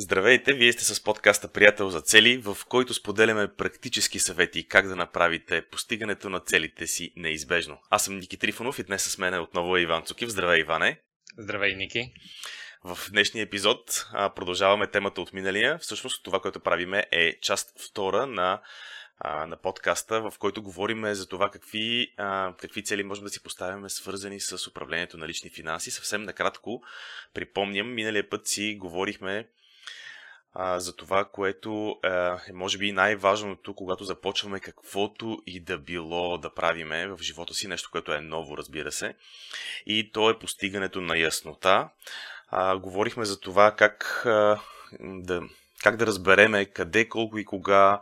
Здравейте, вие сте с подкаста Приятел за цели, в който споделяме практически съвети как да направите постигането на целите си неизбежно. Аз съм Ники Трифонов и днес с мен е отново е Иван Цукив. Здравей, Иване! Здравей, Ники! В днешния епизод а, продължаваме темата от миналия. Всъщност това, което правиме е част втора на а, на подкаста, в който говорим за това какви, а, какви цели можем да си поставяме свързани с управлението на лични финанси. Съвсем накратко припомням, миналия път си говорихме а, за това, което е може би най-важното, когато започваме каквото и да било да правиме в живота си, нещо, което е ново, разбира се. И то е постигането на яснота. А, говорихме за това как, а, да, как да разбереме къде, колко и кога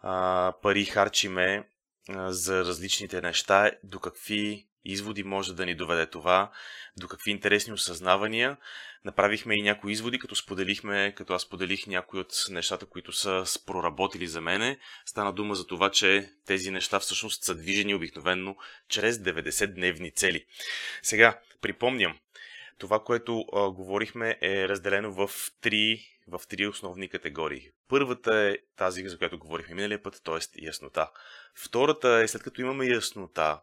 а, пари харчиме а, за различните неща, до какви изводи може да ни доведе това, до какви интересни осъзнавания. Направихме и някои изводи, като споделихме, като аз споделих някои от нещата, които са проработили за мене. Стана дума за това, че тези неща всъщност са движени обикновенно чрез 90-дневни цели. Сега, припомням, това, което а, говорихме е разделено в три, в три основни категории. Първата е тази, за която говорихме миналия път, т.е. яснота. Втората е след като имаме яснота,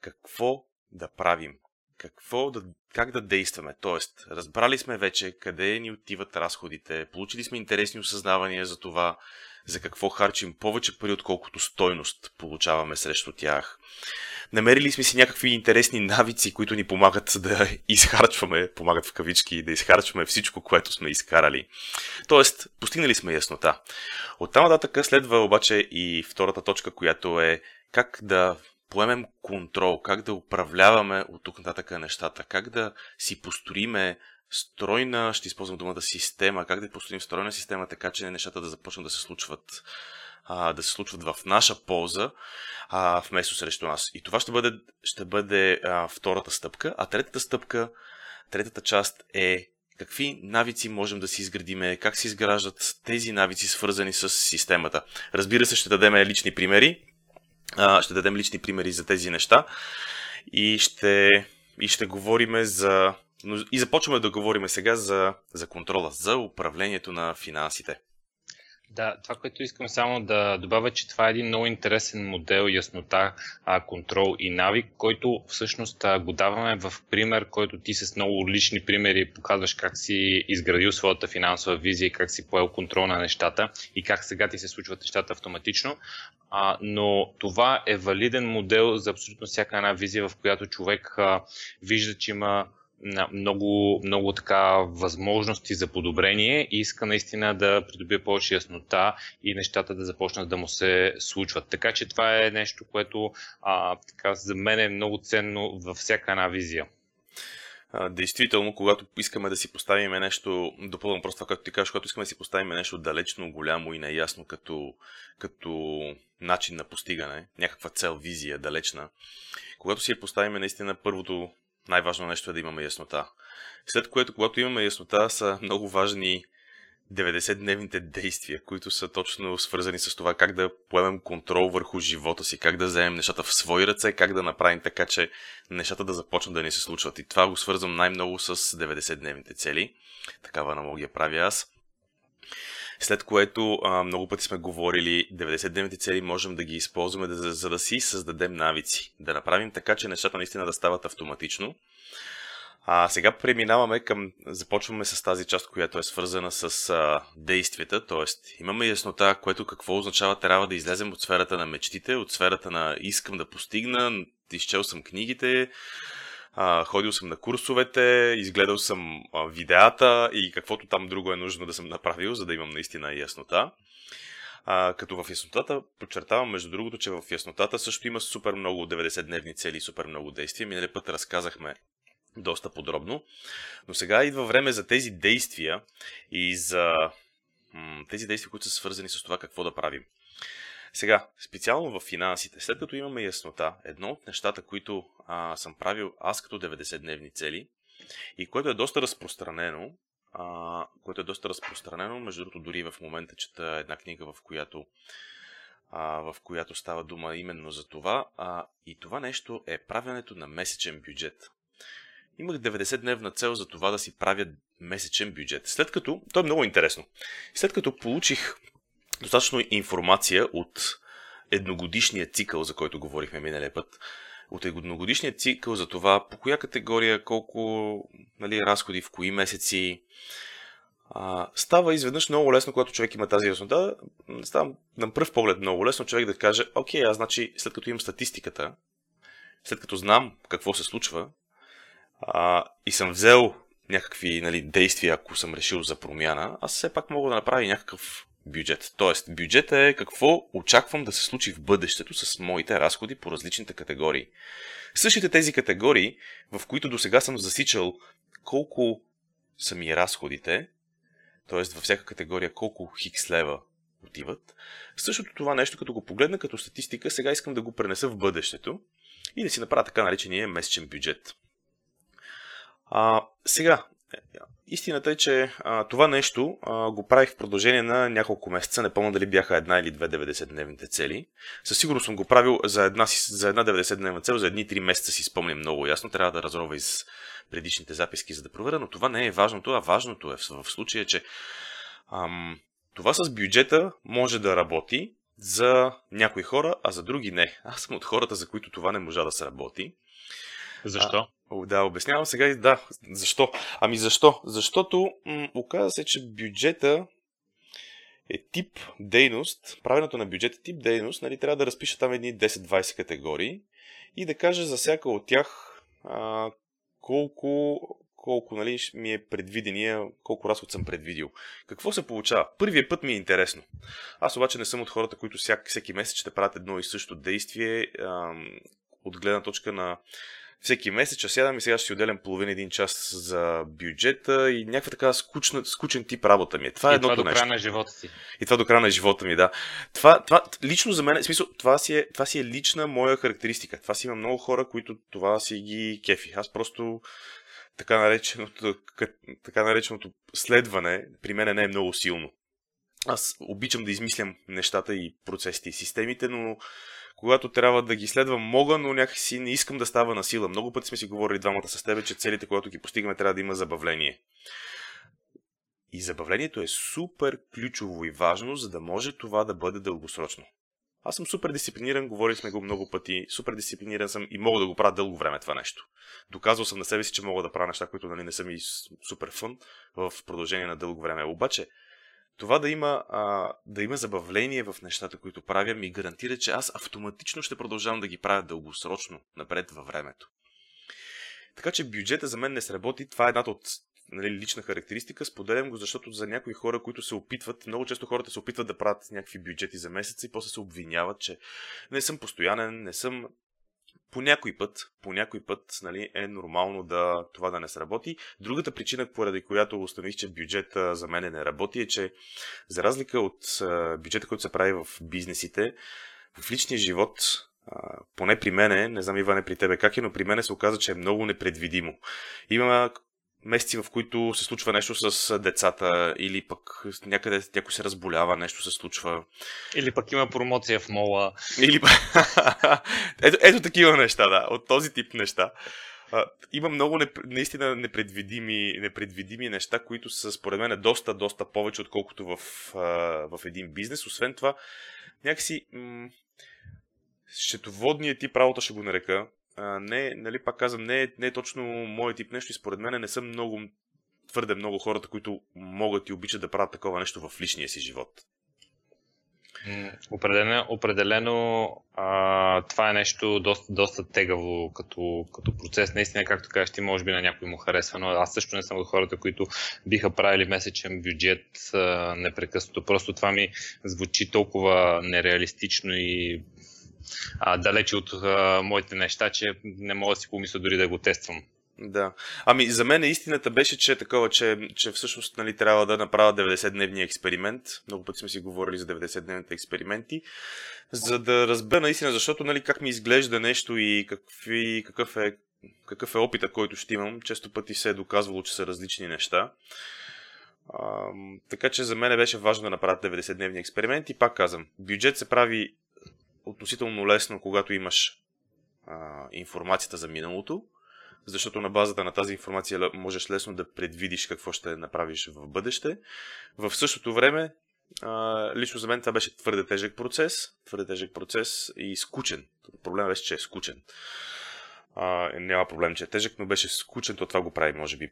какво да правим, какво да, как да действаме. Тоест, разбрали сме вече къде ни отиват разходите, получили сме интересни осъзнавания за това, за какво харчим повече пари, отколкото стойност получаваме срещу тях. Намерили сме си някакви интересни навици, които ни помагат да изхарчваме, помагат в кавички, да изхарчваме всичко, което сме изкарали. Тоест, постигнали сме яснота. От там нататък следва обаче и втората точка, която е как да поемем контрол, как да управляваме от тук нататък нещата, как да си построиме стройна, ще използвам думата система, как да построим стройна система, така че нещата да започнат да се случват да се случват в наша полза, вместо срещу нас. И това ще бъде, ще бъде втората стъпка. А третата стъпка, третата част е какви навици можем да си изградиме, как се изграждат тези навици, свързани с системата. Разбира се, ще дадем лични примери, ще дадем лични примери за тези неща и ще, и ще говорим за. И започваме да говорим сега за, за контрола, за управлението на финансите. Да, това, което искам само да добавя, че това е един много интересен модел, яснота, контрол и навик, който всъщност го даваме в пример, който ти с много лични примери показваш как си изградил своята финансова визия как си поел контрол на нещата и как сега ти се случват нещата автоматично. А, но това е валиден модел за абсолютно всяка една визия, в която човек а, вижда, че има много, много така възможности за подобрение и иска наистина да придобие повече яснота и нещата да започнат да му се случват. Така че това е нещо, което а, така, за мен е много ценно във всяка една визия. Действително, когато искаме да си поставим нещо, допълвам просто това, като ти кажеш, когато искаме да си поставим нещо далечно, голямо и неясно като, като начин на постигане, някаква цел, визия, далечна, когато си я поставим наистина първото най-важно нещо е да имаме яснота. След което, когато имаме яснота, са много важни 90-дневните действия, които са точно свързани с това как да поемем контрол върху живота си, как да вземем нещата в свои ръце, как да направим така, че нещата да започнат да ни се случват. И това го свързвам най-много с 90-дневните цели. Такава аналогия правя аз. След което а, много пъти сме говорили, 90-дневните цели можем да ги използваме, да, за, за да си създадем навици. Да направим така, че нещата наистина да стават автоматично. А сега преминаваме към. Започваме с тази част, която е свързана с а, действията. Тоест, имаме яснота, което какво означава трябва да излезем от сферата на мечтите, от сферата на искам да постигна, изчел съм книгите, а, ходил съм на курсовете, изгледал съм а, видеата и каквото там друго е нужно да съм направил, за да имам наистина яснота. А, като в яснотата, подчертавам между другото, че в яснотата също има супер много 90-дневни цели и супер много действия. Миналия път разказахме доста подробно. Но сега идва време за тези действия и за м- тези действия, които са свързани с това какво да правим. Сега, специално в финансите, след като имаме яснота, едно от нещата, които а, съм правил аз като 90-дневни цели и което е доста разпространено, а, което е доста разпространено, между другото дори в момента чета една книга, в която, а, в която става дума именно за това, а, и това нещо е правенето на месечен бюджет. имах 90-дневна цел за това да си правя месечен бюджет. След като, то е много интересно, след като получих достатъчно информация от едногодишния цикъл, за който говорихме миналия път, от едногодишния цикъл за това по коя категория, колко нали, разходи, в кои месеци, а, става изведнъж много лесно, когато човек има тази яснота. Става на пръв поглед много лесно човек да каже, окей, аз значи след като имам статистиката, след като знам какво се случва а, и съм взел някакви нали, действия, ако съм решил за промяна, аз все пак мога да направя някакъв бюджет. Тоест, бюджета е какво очаквам да се случи в бъдещето с моите разходи по различните категории. Същите тези категории, в които до сега съм засичал колко са ми разходите, т.е. във всяка категория колко хикс лева отиват. Същото това нещо, като го погледна като статистика, сега искам да го пренеса в бъдещето и да си направя така наречения месечен бюджет. А, сега, истината е, че а, това нещо а, го правих в продължение на няколко месеца. Не помня дали бяха една или две 90-дневните цели. Със сигурност съм го правил за една, за една 90-дневна цел, за едни-три месеца си спомням много ясно. Трябва да разрова из предишните записки, за да проверя, но това не е важното, а важното е в, в случая, че ам, това с бюджета може да работи за някои хора, а за други не. Аз съм от хората, за които това не може да се работи. Защо? А, да, обяснявам сега и да. Защо? Ами защо? Защото м- оказа се, че бюджета е тип дейност, правенето на бюджет е тип дейност, нали, трябва да разпиша там едни 10-20 категории и да кажа за всяка от тях а, колко, колко нали, ми е предвидения, колко разход съм предвидил. Какво се получава? Първият път ми е интересно. Аз обаче не съм от хората, които всяк, всеки месец ще правят едно и също действие ам, от гледна точка на всеки месец, че сядам и сега ще си отделям половин един час за бюджета и някаква така скучна, скучен тип работа ми е. Това е и едното това до нещо. края на живота си. И това до края на живота ми, да. Това, това лично за мен, в смисъл, това си, е, това си е лична моя характеристика. Това си има много хора, които това си ги кефи. Аз просто така нареченото, така нареченото следване при мен не е много силно. Аз обичам да измислям нещата и процесите и системите, но когато трябва да ги следвам, мога, но някакси не искам да става на сила. Много пъти сме си говорили двамата с тебе, че целите, когато ги постигаме, трябва да има забавление. И забавлението е супер ключово и важно, за да може това да бъде дългосрочно. Аз съм супер дисциплиниран, говорили сме го много пъти, супер дисциплиниран съм и мога да го правя дълго време това нещо. Доказал съм на себе си, че мога да правя неща, които нали, не са ми супер фън в продължение на дълго време. Обаче, това да има, а, да има забавление в нещата, които правя, ми гарантира, че аз автоматично ще продължавам да ги правя дългосрочно, напред във времето. Така че бюджета за мен не сработи. Това е едната от нали, лична характеристика. Споделям го, защото за някои хора, които се опитват, много често хората се опитват да правят някакви бюджети за месеца и после се обвиняват, че не съм постоянен, не съм по някой път, по някой път нали, е нормално да това да не сработи. Другата причина, поради която установих, че бюджета за мен не работи, е, че за разлика от бюджета, който се прави в бизнесите, в личния живот, поне при мене, не знам Иване при тебе как е, но при мене се оказа, че е много непредвидимо. Има месеци, в които се случва нещо с децата, или пък някъде някой се разболява, нещо се случва. Или пък има промоция в мола. Или ето, ето такива неща, да, от този тип неща. А, има много наистина непредвидими, непредвидими неща, които са според мен доста, доста повече, отколкото в, а, в един бизнес. Освен това, някакси м- счетоводният тип работа ще го нарека, не, нали, пак казвам, не е, не е точно моят тип нещо и според мен не са много, твърде много хората, които могат и обичат да правят такова нещо в личния си живот. Определено, определено а, това е нещо доста, доста тегаво като, като процес. Наистина, както кажеш, ти може би на някой му харесва, но аз също не съм от хората, които биха правили месечен бюджет непрекъснато. Просто това ми звучи толкова нереалистично и а, далече от а, моите неща, че не мога да си помисля дори да го тествам. Да. Ами за мен истината беше, че е такова, че, че всъщност нали, трябва да направя 90-дневния експеримент. Много пъти сме си говорили за 90-дневните експерименти. За да разбера наистина, защото нали, как ми изглежда нещо и какви, какъв, е, какъв е опита, който ще имам. Често пъти се е доказвало, че са различни неща. А, така че за мен беше важно да направя 90-дневни експеримент и пак казвам, бюджет се прави относително лесно, когато имаш а, информацията за миналото, защото на базата на тази информация можеш лесно да предвидиш какво ще направиш в бъдеще. В същото време, а, лично за мен това беше твърде тежък процес, твърде тежък процес и скучен. Проблемът беше, че е скучен. А, няма проблем, че е тежък, но беше скучен, то това го прави, може би,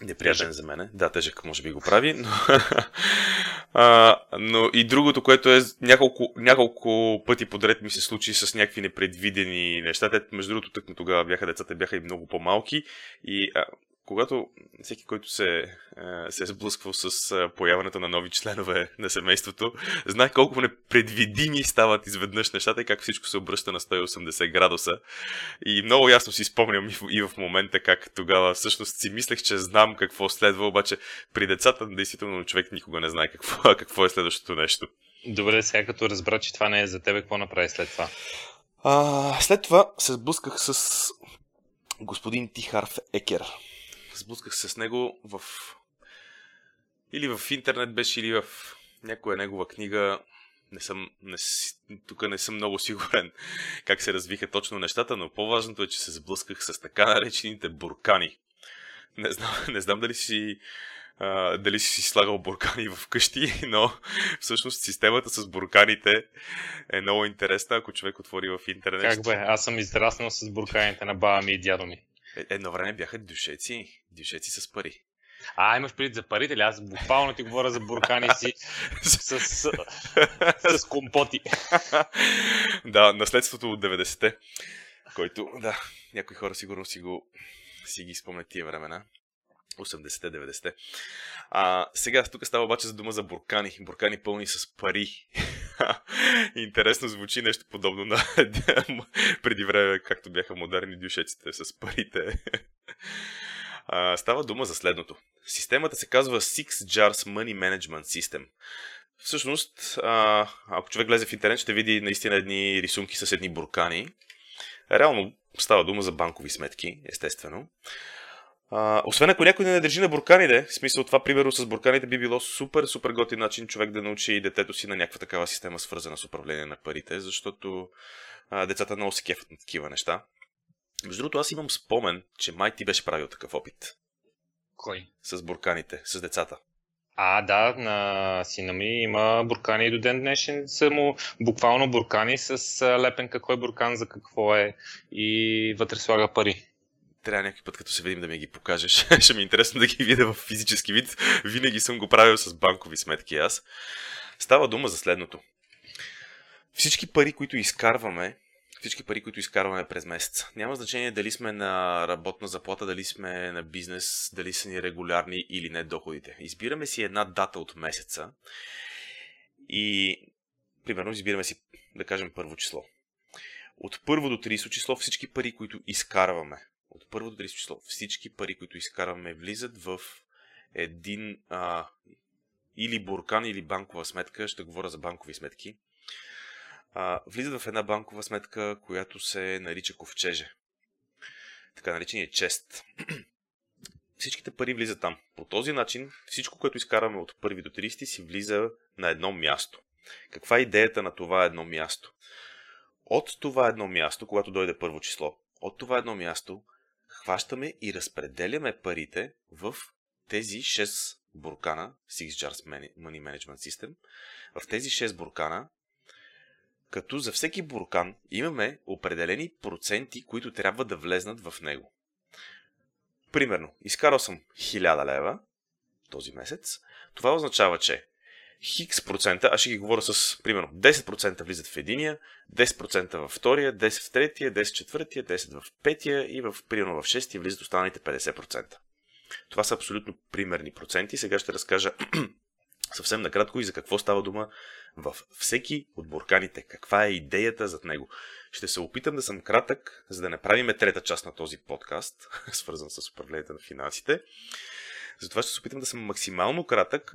неприятен за мен. Да, тежък може би го прави, но... а, но и другото, което е няколко, няколко пъти подред ми се случи с някакви непредвидени неща. Те, между другото, тъкмо тогава бяха децата, бяха и много по-малки и а, когато всеки, който се, е, се е сблъсквал с е, появането на нови членове на семейството, знае колко непредвидими стават изведнъж нещата и как всичко се обръща на 180 градуса. И много ясно си спомням и в, момента как тогава всъщност си мислех, че знам какво следва, обаче при децата действително човек никога не знае какво, какво е следващото нещо. Добре, сега като разбра, че това не е за тебе, какво направи след това? А, след това се сблъсках с господин Тихарф Екер сблъсках се с него в... Или в интернет беше, или в някоя негова книга. Не съм, не, тук не съм много сигурен как се развиха точно нещата, но по-важното е, че се сблъсках с така наречените буркани. Не знам, не знам дали си а, дали си слагал буркани в къщи, но всъщност системата с бурканите е много интересна, ако човек отвори в интернет. Как бе? Аз съм израснал с бурканите на баба ми и дядо ми. Е, едно време бяха дюшеци, дюшеци с пари. А, имаш предвид за парите ли? Аз буквално ти говоря за буркани си с, с, с, с компоти. да, наследството от 90-те, който, да, някои хора сигурно си го си ги спомнят тия времена. 80-те, 90-те. А, сега, тук става обаче за дума за буркани. Буркани пълни с пари. Интересно звучи нещо подобно на преди време, както бяха модерни дюшеците с парите. става дума за следното. Системата се казва Six Jars Money Management System. Всъщност, ако човек влезе в интернет, ще види наистина едни рисунки с едни буркани. Реално става дума за банкови сметки, естествено. А, освен ако някой не държи на бурканите, в смисъл това, примерно с бурканите би било супер, супер готин начин човек да научи и детето си на някаква такава система, свързана с управление на парите, защото а, децата много се кефат на такива неща. Между другото, аз имам спомен, че май ти беше правил такъв опит. Кой? С бурканите, с децата. А, да, на сина ми има буркани и до ден днешен са му буквално буркани с лепенка кой буркан за какво е и вътре слага пари трябва някой път, като се видим, да ми ги покажеш. Ще ми е интересно да ги видя в физически вид. Винаги съм го правил с банкови сметки аз. Става дума за следното. Всички пари, които изкарваме, всички пари, които изкарваме през месец. Няма значение дали сме на работна заплата, дали сме на бизнес, дали са ни регулярни или не доходите. Избираме си една дата от месеца и, примерно, избираме си, да кажем, първо число. От първо до 30 число всички пари, които изкарваме от първо до 30 число, всички пари, които изкарваме, влизат в един а, или буркан, или банкова сметка, ще говоря за банкови сметки, а, влизат в една банкова сметка, която се нарича ковчеже. Така наречения чест. Всичките пари влизат там. По този начин всичко, което изкарваме от първи до 30 си влиза на едно място. Каква е идеята на това едно място? От това едно място, когато дойде първо число, от това едно място хващаме и разпределяме парите в тези 6 буркана, 6 Jars Money Management System, в тези 6 буркана, като за всеки буркан имаме определени проценти, които трябва да влезнат в него. Примерно, изкарал съм 1000 лева този месец. Това означава, че хикс процента, аз ще ги говоря с, примерно, 10% влизат в единия, 10% във втория, 10% в третия, 10% в четвъртия, 10% в петия и в, примерно, в шестия влизат останалите 50%. Това са абсолютно примерни проценти. Сега ще разкажа съвсем накратко и за какво става дума в всеки от бурканите. Каква е идеята зад него. Ще се опитам да съм кратък, за да не правиме трета част на този подкаст, свързан с управлението на финансите. Затова ще се опитам да съм максимално кратък,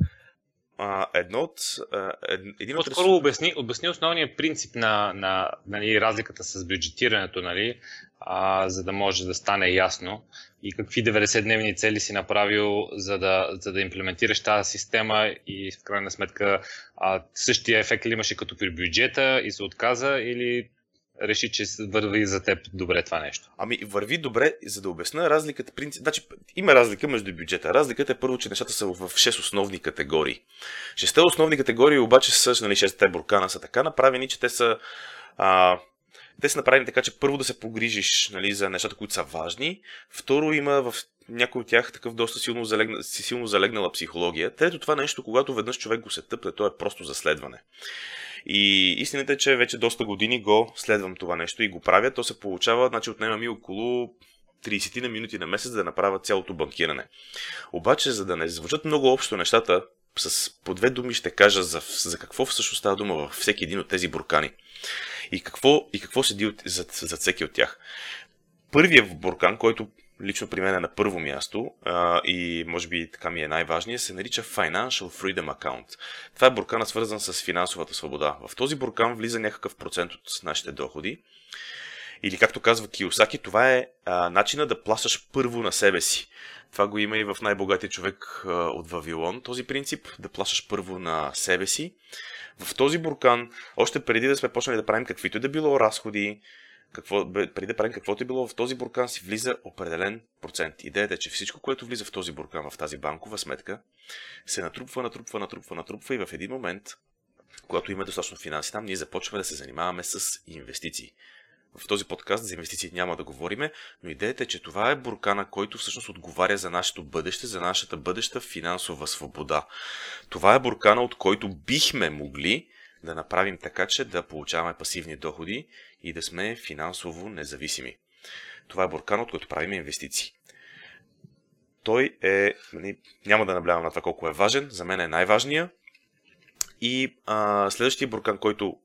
а, едно от... А, един от... По-скоро обясни, обясни основния принцип на, на нали, разликата с бюджетирането, нали, а, за да може да стане ясно и какви 90-дневни цели си направил, за да, за да имплементираш тази система и в крайна сметка а, същия ефект ли имаше като при бюджета и се отказа или реши, че върви за теб добре това нещо? Ами, върви добре, за да обясна разликата. Принцип... Значи, има разлика между бюджета. Разликата е първо, че нещата са в 6 основни категории. Шесте основни категории обаче са, нали, 6 буркана са така направени, че те са а, те са направени така, че първо да се погрижиш нали, за нещата, които са важни. Второ, има в някои от тях такъв доста силно, залегна, силно залегнала психология. Трето, това нещо, когато веднъж човек го се тъпне, то е просто за следване. И истината е, че вече доста години го следвам това нещо и го правя. То се получава, значи отнема ми около 30 на минути на месец да направя цялото банкиране. Обаче, за да не звучат много общо нещата, с по две думи ще кажа за, за какво всъщност става дума във всеки един от тези буркани. И какво, и какво седи за, за всеки от тях. Първият буркан, който лично при мен е на първо място а, и може би така ми е най-важният, се нарича Financial Freedom Account. Това е буркана свързан с финансовата свобода. В този буркан влиза някакъв процент от нашите доходи. Или както казва Киосаки, това е а, начина да плащаш първо на себе си. Това го има и в най-богатия човек а, от Вавилон, този принцип, да плащаш първо на себе си. В този буркан, още преди да сме почнали да правим каквито да било разходи, какво, преди да правим каквото е било в този буркан, си влиза определен процент. Идеята е, че всичко, което влиза в този буркан, в тази банкова сметка, се натрупва, натрупва, натрупва, натрупва и в един момент, когато има достатъчно финанси там, ние започваме да се занимаваме с инвестиции. В този подкаст за инвестиции няма да говориме, но идеята е, че това е буркана, който всъщност отговаря за нашето бъдеще, за нашата бъдеща финансова свобода. Това е буркана, от който бихме могли да направим така, че да получаваме пасивни доходи и да сме финансово независими. Това е буркан, от който правим инвестиции. Той е, нали, няма да наблявам на това колко е важен, за мен е най-важния. И а, следващия буркан, който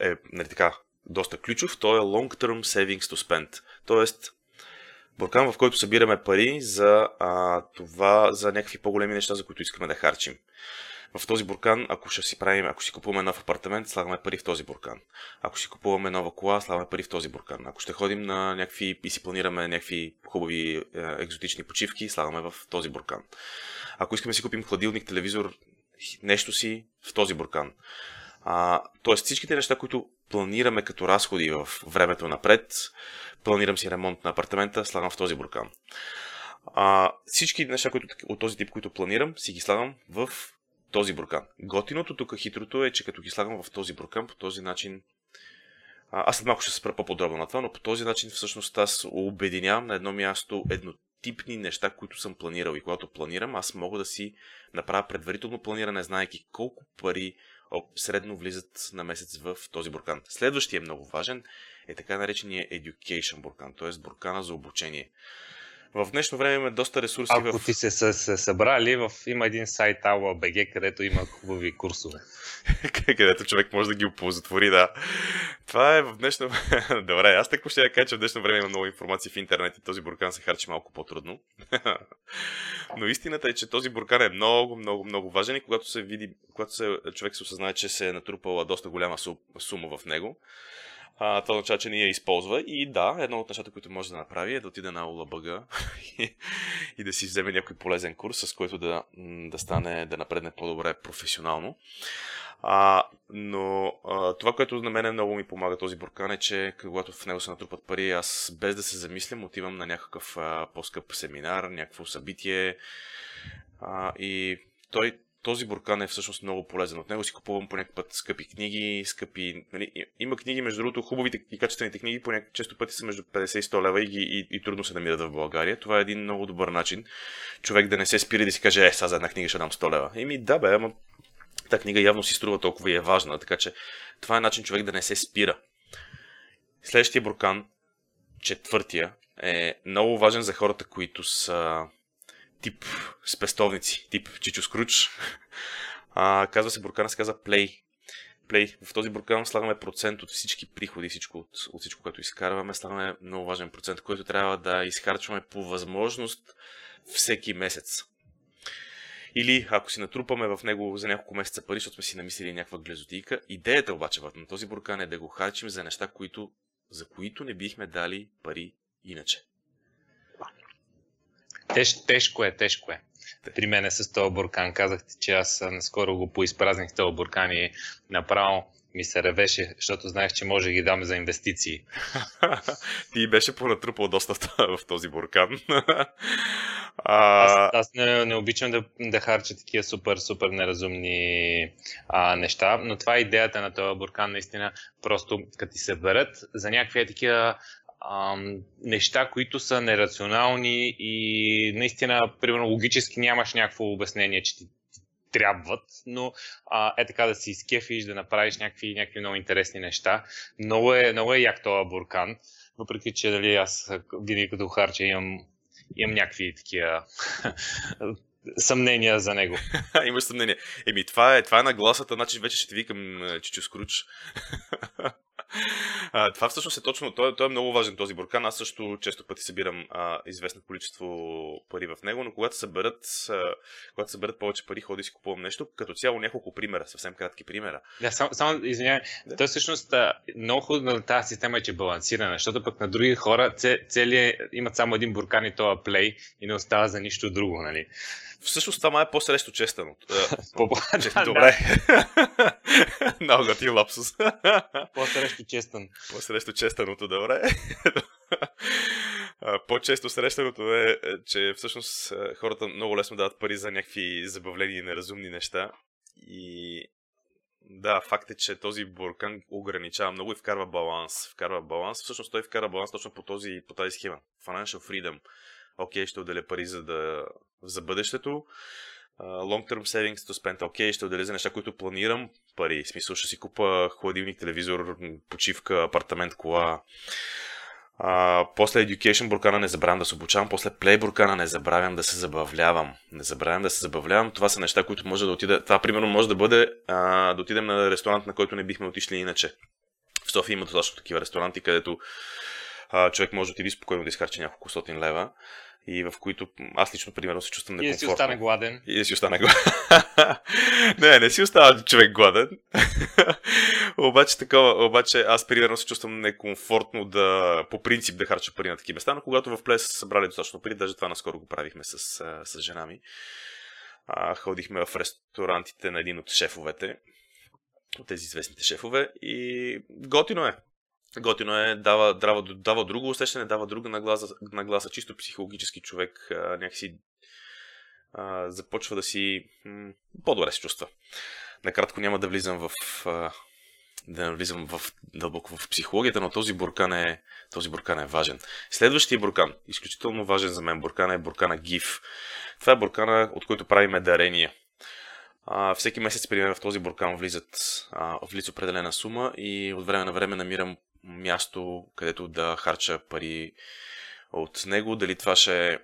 е нали, така, доста ключов, той е Long Term Savings to Spend. Тоест, буркан, в който събираме пари за а, това, за някакви по-големи неща, за които искаме да харчим в този буркан, ако ще си правим, ако си купуваме нов апартамент, слагаме пари в този буркан. Ако си купуваме нова кола, слагаме пари в този буркан. Ако ще ходим на някакви и си планираме някакви хубави е, екзотични почивки, слагаме в този буркан. Ако искаме си купим хладилник, телевизор, нещо си в този буркан. А, тоест всичките неща, които планираме като разходи в времето напред, планирам си ремонт на апартамента, слагам в този буркан. А, всички неща които, от този тип, които планирам, си ги слагам в този буркан. Готиното тук, хитрото е, че като ги слагам в този буркан, по този начин аз след малко ще се спра по-подробно на това, но по този начин всъщност аз обединявам на едно място еднотипни неща, които съм планирал. И когато планирам, аз мога да си направя предварително планиране, знаеки колко пари средно влизат на месец в този буркан. Следващия много важен е така наречения Education буркан, т.е. буркана за обучение. В днешно време има доста ресурси. Ако в... ти се, се, се събрали, в... има един сайт AUA.BG, където има хубави курсове. където човек може да ги оползотвори, да. Това е в днешно Добре, аз така ще я кажа, че в днешно време има много информация в интернет и този буркан се харчи малко по-трудно. Но истината е, че този буркан е много, много, много важен и когато се види, когато се, човек се осъзнае, че се е натрупала доста голяма сума в него, а, това означава, че не я използва. И да, едно от нещата, които може да направи е да отиде на улабъга и, и да си вземе някой полезен курс, с който да, да стане, да напредне по-добре професионално. А, но а, това, което на мен много ми помага този буркан е, че когато в него се натрупат пари, аз без да се замислям отивам на някакъв а, по-скъп семинар, някакво събитие а, и той този буркан е всъщност много полезен. От него си купувам по някакъв път скъпи книги, скъпи... Нали, има книги, между другото, хубавите и качествените книги, по някакъв често пъти са между 50 и 100 лева и, и, и трудно се намират в България. Това е един много добър начин човек да не се спира да си каже, е, сега за една книга ще дам 100 лева. Еми да бе, ама тази книга явно си струва толкова и е важна, така че това е начин човек да не се спира. Следващия буркан, четвъртия, е много важен за хората, които са тип спестовници, тип Чичо Скруч. А, казва се буркана, се казва Play. Play. В този буркан слагаме процент от всички приходи, всичко, от, от всичко, което изкарваме, слагаме много важен процент, който трябва да изхарчваме по възможност всеки месец. Или ако си натрупаме в него за няколко месеца пари, защото сме си намислили някаква глезотийка, идеята обаче на този буркан е да го харчим за неща, които, за които не бихме дали пари иначе. Теж, тежко е, тежко е. При мен е с този буркан. Казахте, че аз наскоро го поизпразних този буркан и направо ми се ревеше, защото знаех, че може да ги дам за инвестиции. Ти беше понатрупал доста в този буркан. а... Аз, аз не, не обичам да, да харча такива супер, супер неразумни а, неща, но това е идеята на този буркан, наистина, просто като ти се берат за някакви такива ам, неща, които са нерационални и наистина, примерно, логически нямаш някакво обяснение, че ти трябват, но а, е така да си изкефиш, да направиш някакви, някакви много интересни неща. Много е, много е як този буркан, въпреки че дали, аз винаги като харча имам, имам някакви такива съмнения за него. Имаш съмнение. Еми, това е, това е нагласата, значи вече ще ти викам Чичо Скруч. А, това всъщност е точно, той, той е много важен този буркан. Аз също често пъти събирам а, известно количество пари в него, но когато съберат, а, когато съберат повече пари, ходи си купувам нещо. Като цяло няколко примера, съвсем кратки примера. Да, само, само извинявай, да. той всъщност много хубаво на тази система е, че е балансирана, защото пък на други хора цели, имат само един буркан и това плей и не остава за нищо друго, нали? Всъщност това е по-срещу честено. Добре. Много ти лапсус. По-срещу честен. По-срещу честеното, добре. По-често срещаното е, е, че всъщност е, хората много лесно дават пари за някакви забавлени и неразумни неща. И да, факт е, че този буркан ограничава много и вкарва баланс. Вкарва баланс. Всъщност той вкара баланс точно по, този, по тази схема. Financial freedom. Окей, okay, ще отделя пари за, да, за бъдещето long term savings to spend, окей, okay, ще отделя за неща, които планирам пари. В смисъл ще си купа хладилник, телевизор, почивка, апартамент, кола. А, после Education буркана не забравям да се обучавам, после Play буркана не забравям да се забавлявам. Не забравям да се забавлявам. Това са неща, които може да отида. Това, примерно, може да бъде а, да отидем на ресторант, на който не бихме отишли иначе. В София има достатъчно такива ресторанти, където а, човек може да отиде спокойно да изхарчи няколко стотин лева и в които аз лично, примерно, се чувствам некомфортно. И да си остане гладен. И да си остане гладен. не, не си остава човек гладен. обаче, такова, обаче аз, примерно, се чувствам некомфортно да, по принцип, да харча пари на такива места, но когато в Плес са събрали достатъчно пари, даже това наскоро го правихме с, с жена ми. А, ходихме в ресторантите на един от шефовете, от тези известните шефове и готино е. Готино е, дава, дава, дава друго усещане, дава друга нагласа, нагласа чисто психологически човек а, някакси а, започва да си м- по-добре се чувства. Накратко няма да влизам в а, да влизам в, дълбоко в психологията, но този буркан е, този буркан е важен. Следващия буркан, изключително важен за мен буркан е буркана ГИФ. Това е буркана, от който правиме дарения. А, всеки месец, примерно, в този буркан влизат, а, влиза определена сума и от време на време намирам място, където да харча пари от него. Дали това ще е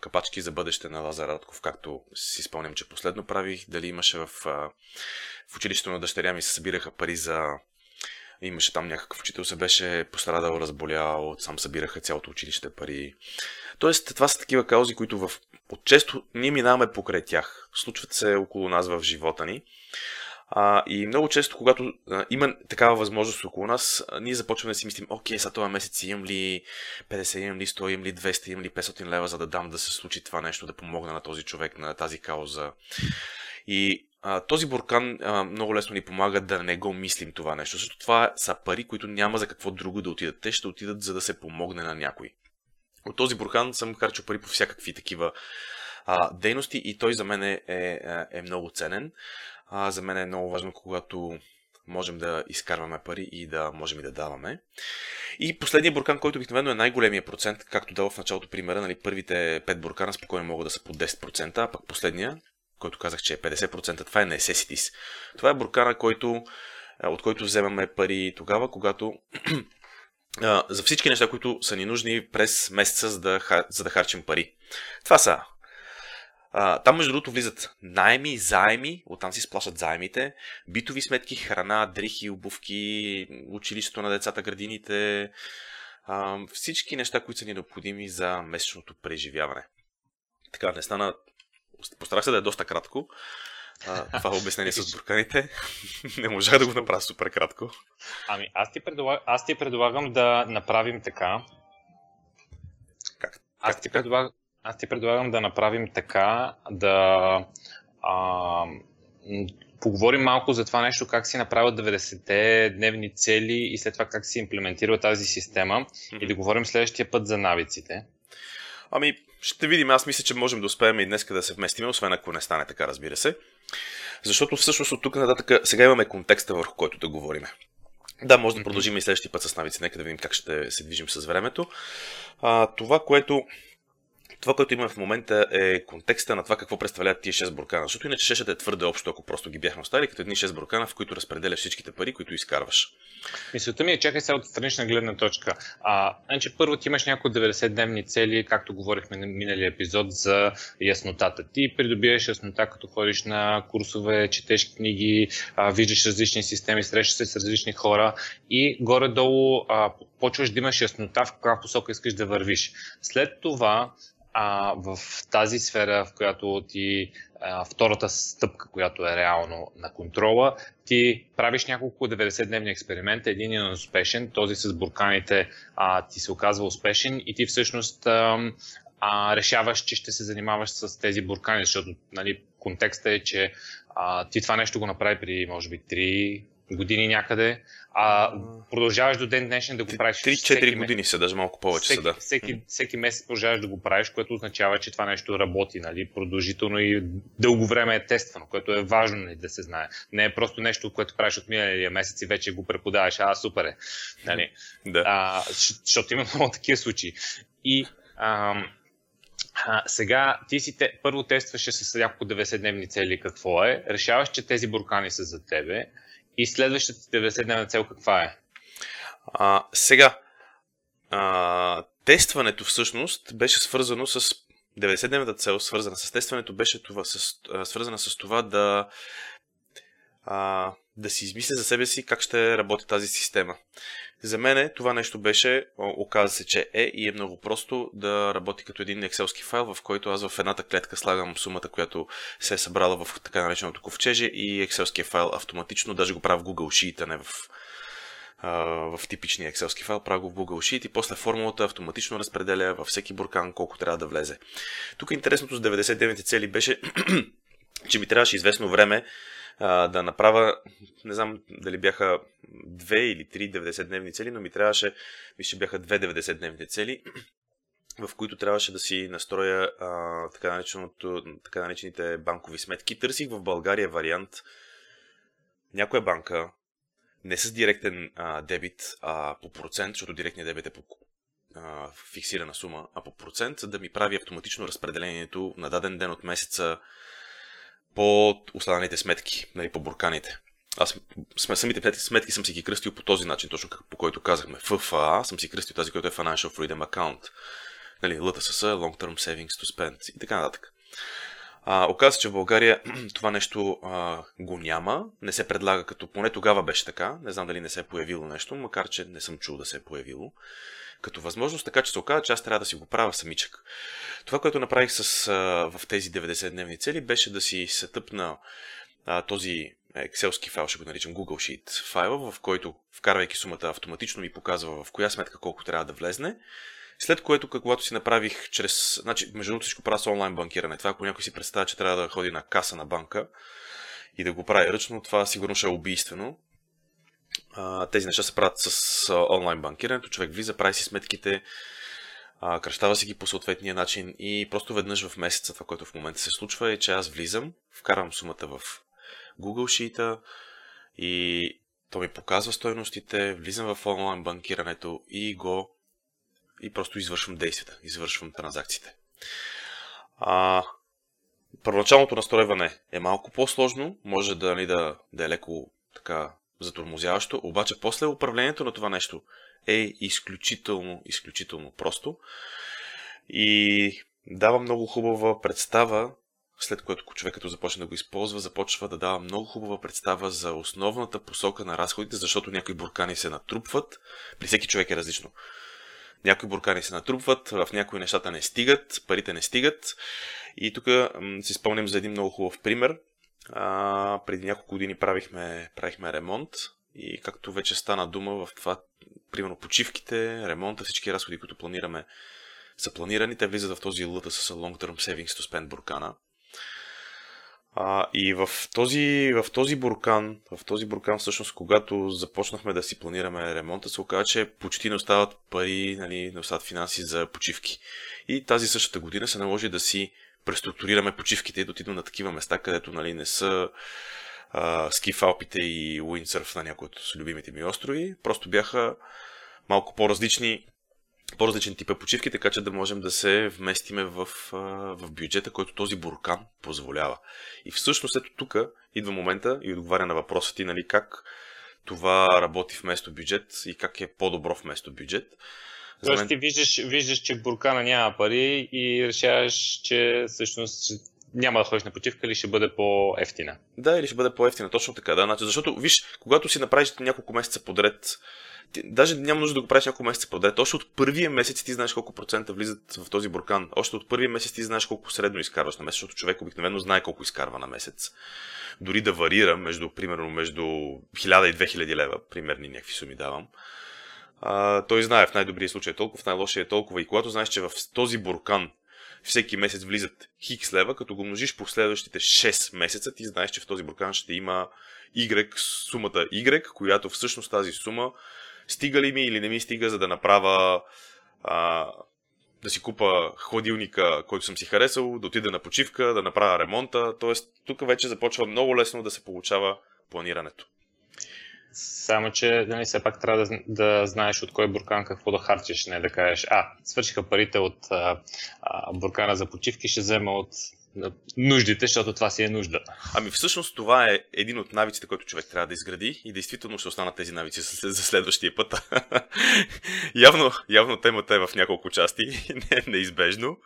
капачки за бъдеще на Лазар Радков, както си спомням, че последно правих. Дали имаше в, в училището на дъщеря ми се събираха пари за имаше там някакъв учител, се беше пострадал, разболял, сам събираха цялото училище пари. Тоест, това са такива каузи, които в... отчесто ние минаваме покрай тях. Случват се около нас в живота ни. А, и много често, когато а, има такава възможност около нас, а, ние започваме да си мислим, окей, за този месец имам ли 50, имам ли 100, имам ли 200, имам ли 500 лева, за да дам да се случи това нещо, да помогна на този човек, на тази кауза. И а, този буркан а, много лесно ни помага да не го мислим това нещо, защото това са пари, които няма за какво друго да отидат. Те ще отидат за да се помогне на някой. От този буркан съм харчил пари по всякакви такива а, дейности и той за мен е, е, е много ценен. А, за мен е много важно, когато можем да изкарваме пари и да можем и да даваме. И последният буркан, който обикновено е най-големия процент, както дава в началото примера, нали, първите 5 буркана спокойно могат да са по 10%, а пък последния, който казах, че е 50%, това е necessities. Това е буркана, който, от който вземаме пари тогава, когато за всички неща, които са ни нужни през месеца, за да, за да харчим пари. Това са а, там, между другото, влизат найми, заеми, оттам си сплащат заемите, битови сметки, храна, дрехи, обувки, училището на децата, градините, а, всички неща, които са ни необходими за месечното преживяване. Така, не стана. Постарах се да е доста кратко. А, това обяснение с бурканите. не можах да го направя супер кратко. Ами, аз ти, предлаг... аз ти предлагам да направим така. Как? Аз ти предлагам, аз ти предлагам да направим така, да а, поговорим малко за това нещо, как си направят 90-те дневни цели и след това как си имплементира тази система mm-hmm. и да говорим следващия път за навиците. Ами, ще видим. Аз мисля, че можем да успеем и днес да се вместим, освен ако не стане така, разбира се. Защото всъщност от тук нататък сега имаме контекста, върху който да говорим. Да, може да продължим и следващия път с навици. Нека да видим как ще се движим с времето. А, това, което това, което имаме в момента е контекста на това какво представляват тия 6 буркана. Защото иначе ще е твърде общо, ако просто ги бяхме оставили като едни 6 буркана, в които разпределяш всичките пари, които изкарваш. Мисълта ми е, чакай сега от странична гледна точка. А, значи, първо ти имаш някои 90-дневни цели, както говорихме на миналия епизод за яснотата. Ти придобиеш яснота, като ходиш на курсове, четеш книги, а, виждаш различни системи, срещаш се с различни хора и горе-долу а, почваш да имаш яснота в каква посока искаш да вървиш. След това а, в тази сфера, в която ти а, втората стъпка, която е реално на контрола, ти правиш няколко 90-дневни експеримента, един е успешен, този с бурканите а, ти се оказва успешен и ти всъщност а, а, решаваш, че ще се занимаваш с тези буркани, защото нали, контекстът е, че а, ти това нещо го направи при, може би, 3 години някъде, а продължаваш до ден днешен да го правиш. 3-4 години са, даже малко повече всеки, са, да. Всеки, всеки месец продължаваш да го правиш, което означава, че това нещо работи, нали, продължително и дълго време е тествано, което е важно нали, да се знае. Не е просто нещо, което правиш от миналия месец и вече го преподаваш, а супер е. Нали? да. А, защото има много такива случаи. И ам, а, сега ти си те, първо тестваше с няколко 90-дневни цели какво е, решаваш, че тези буркани са за тебе, и следващата 90-дневна цел каква е? А, сега, а, тестването всъщност беше свързано с 90-дневната цел, свързана с тестването, беше това, с, а, свързана с това да, а, да си измисля за себе си как ще работи тази система. За мен това нещо беше, оказа се, че е и е много просто да работи като един екселски файл, в който аз в едната клетка слагам сумата, която се е събрала в така нареченото ковчеже и екселския файл автоматично, даже го правя в Google Sheet, а не в, в типичния екселски файл, правя го в Google Sheet и после формулата автоматично разпределя във всеки буркан колко трябва да влезе. Тук интересното с 99 цели беше, че ми трябваше известно време да направя, не знам дали бяха две или три 90-дневни цели, но ми трябваше, мисля, бяха две 90-дневни цели, в които трябваше да си настроя а, така, така наречените банкови сметки. Търсих в България вариант някоя банка, не с директен а, дебит, а по процент, защото директният дебит е по а, фиксирана сума, а по процент, да ми прави автоматично разпределението на даден ден от месеца по останалите сметки, нали, по бурканите. Аз самите сметки съм си ги кръстил по този начин, точно по който казахме. ФФА съм си кръстил тази, която е Financial Freedom Account. Нали, LTSS, Long Term Savings to Spend и така нататък. А, оказва се, че в България това нещо а, го няма, не се предлага като, поне тогава беше така, не знам дали не се е появило нещо, макар че не съм чул да се е появило като възможност, така че се оказа, че аз трябва да си го правя самичък. Това, което направих с, а, в тези 90-дневни цели, беше да си сетъпна а, този екселски файл, ще го наричам Google Sheet файла, в който, вкарвайки сумата, автоматично ми показва в коя сметка колко трябва да влезне. След което, когато си направих чрез... Значи, между другото всичко правя с онлайн банкиране. Това, ако някой си представя, че трябва да ходи на каса на банка и да го прави ръчно, това сигурно ще е убийствено тези неща се правят с онлайн банкирането. Човек влиза, прави си сметките, кръщава си ги по съответния начин и просто веднъж в месеца, това, което в момента се случва е, че аз влизам, вкарвам сумата в Google Sheet и то ми показва стойностите, влизам в онлайн банкирането и го и просто извършвам действията, извършвам транзакциите. А, първоначалното настройване е малко по-сложно, може да, нали, да, да е леко така затормозяващо, обаче после управлението на това нещо е изключително, изключително просто и дава много хубава представа, след което човек като започне да го използва, започва да дава много хубава представа за основната посока на разходите, защото някои буркани се натрупват, при всеки човек е различно. Някои буркани се натрупват, в някои нещата не стигат, парите не стигат. И тук си спомням за един много хубав пример. А, преди няколко години правихме, правихме ремонт и както вече стана дума в това, примерно почивките, ремонта, всички разходи, които планираме, са планирани. Те влизат в този лъта с Long Term Savings to Spend буркана. А, и в този, в този буркан, в този буркан всъщност, когато започнахме да си планираме ремонта, се оказа, че почти не остават пари, нали, не остават финанси за почивки. И тази същата година се наложи да си преструктурираме почивките и да отидем на такива места, където нали, не са а, ски в Алпите и уиндсърф на някои от любимите ми острови. Просто бяха малко по-различни по-различен тип почивки, така че да можем да се вместиме в, в бюджета, който този буркан позволява. И всъщност ето тук идва момента и отговаря на въпроса ти, нали, как това работи вместо бюджет и как е по-добро вместо бюджет. Тоест мен... ти виждаш, виждаш, че буркана няма пари и решаваш, че всъщност няма да ходиш на почивка или ще бъде по-ефтина. Да, или ще бъде по-ефтина, точно така, да. Значи, защото, виж, когато си направиш няколко месеца подред даже няма нужда да го правиш няколко месеца подред. Още от първия месец ти знаеш колко процента влизат в този буркан. Още от първия месец ти знаеш колко средно изкарваш на месец, защото човек обикновено знае колко изкарва на месец. Дори да варира между, примерно, между 1000 и 2000 лева, примерни някакви суми давам. А, той знае в най-добрия случай е толкова, в най-лошия е толкова. И когато знаеш, че в този буркан всеки месец влизат хикс лева, като го множиш по следващите 6 месеца, ти знаеш, че в този буркан ще има Y, сумата Y, която всъщност тази сума стига ли ми или не ми стига, за да направя а, да си купа хладилника, който съм си харесал, да отида на почивка, да направя ремонта. Тоест, тук вече започва много лесно да се получава планирането. Само, че нали, все пак трябва да, да знаеш от кой буркан какво да харчиш, не да кажеш, а, свършиха парите от а, а, буркана за почивки, ще взема от нуждите, защото това си е нужда. Ами всъщност това е един от навиците, който човек трябва да изгради и действително ще останат тези навици за следващия път. явно, явно темата е в няколко части, не, неизбежно.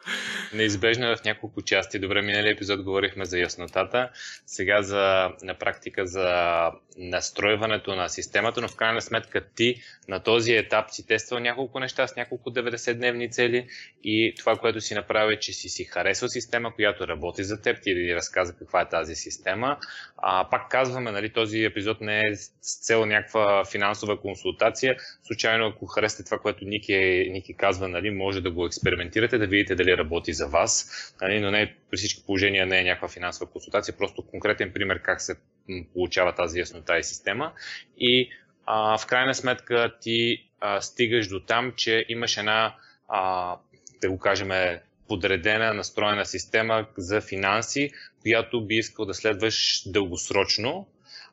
Неизбежно е в няколко части. Добре, минали епизод говорихме за яснотата, сега за, на практика за настройването на системата, но в крайна сметка ти на този етап си тествал няколко неща с няколко 90-дневни цели и това, което си направи, е, че си си харесал система, която работи за теб, ти да разказа каква е тази система. А, пак казваме, нали, този епизод не е с цел някаква финансова консултация. Случайно, ако харесате това, което Ники, Ники казва, нали, може да го експериментирате, да видите дали работи за вас, нали, но не при всички положения не е някаква финансова консултация, просто конкретен пример как се получава тази яснота и система. И а, в крайна сметка ти а, стигаш до там, че имаш една, а, да го кажем, подредена, настроена система за финанси, която би искал да следваш дългосрочно.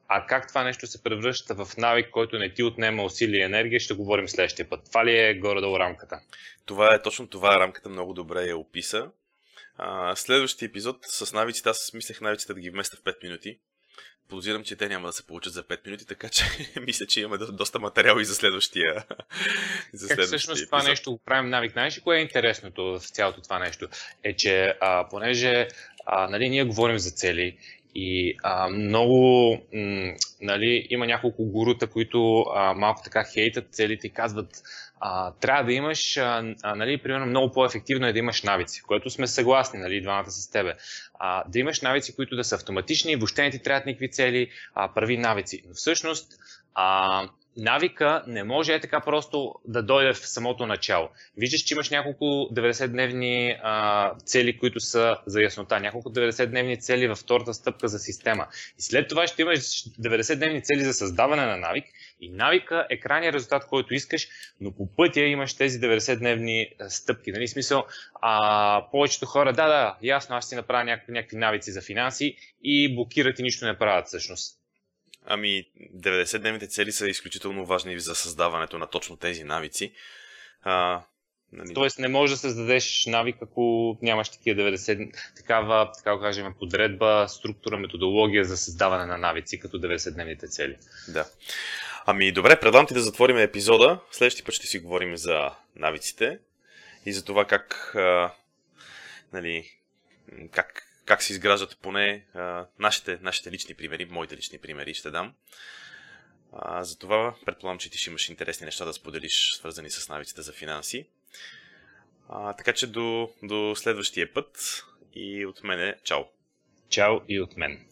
А как това нещо се превръща в навик, който не ти отнема усилие и енергия, ще говорим следващия път. Това ли е горе-долу рамката? Това е точно това, рамката много добре я описа. следващия епизод с навиците, аз мислех навиците да ги вместя в 5 минути подозирам, че те няма да се получат за 5 минути, така че мисля, че имаме доста материал и за следващия. за как всъщност това нещо го правим навик? Знаеш ли кое е интересното в цялото това нещо? Е, че а, понеже а, нали, ние говорим за цели и а, много, м, нали, има няколко гурута, които а, малко така хейтат целите и казват, а, трябва да имаш, а, а, нали, примерно много по-ефективно е да имаш навици, което сме съгласни, нали, двамата с тебе. А, да имаш навици, които да са автоматични, въобще не ти трябват никакви цели, а, прави навици. Но всъщност, а, навика не може е така просто да дойде в самото начало. Виждаш, че имаш няколко 90-дневни а, цели, които са за яснота, няколко 90-дневни цели във втората стъпка за система. И след това ще имаш 90-дневни цели за създаване на навик и навика е крайният резултат, който искаш, но по пътя имаш тези 90-дневни стъпки. Нали? Смисъл, а, повечето хора, да, да, ясно, аз си направя някакви, някакви навици за финанси и блокират и нищо не правят всъщност. Ами, 90-дневните цели са изключително важни за създаването на точно тези навици. А, нали... Тоест не можеш да създадеш навик, ако нямаш такива 90, такава, така кажем, подредба, структура, методология за създаване на навици, като 90-дневните цели. Да. Ами добре, предлагам ти да затворим епизода. Следващия път ще си говорим за навиците и за това как, а, нали, как как се изграждат поне а, нашите, нашите лични примери, моите лични примери ще дам. А, затова предполагам, че ти ще имаш интересни неща да споделиш, свързани с навиците за финанси. А, така че до, до следващия път и от мене чао! Чао и от мен!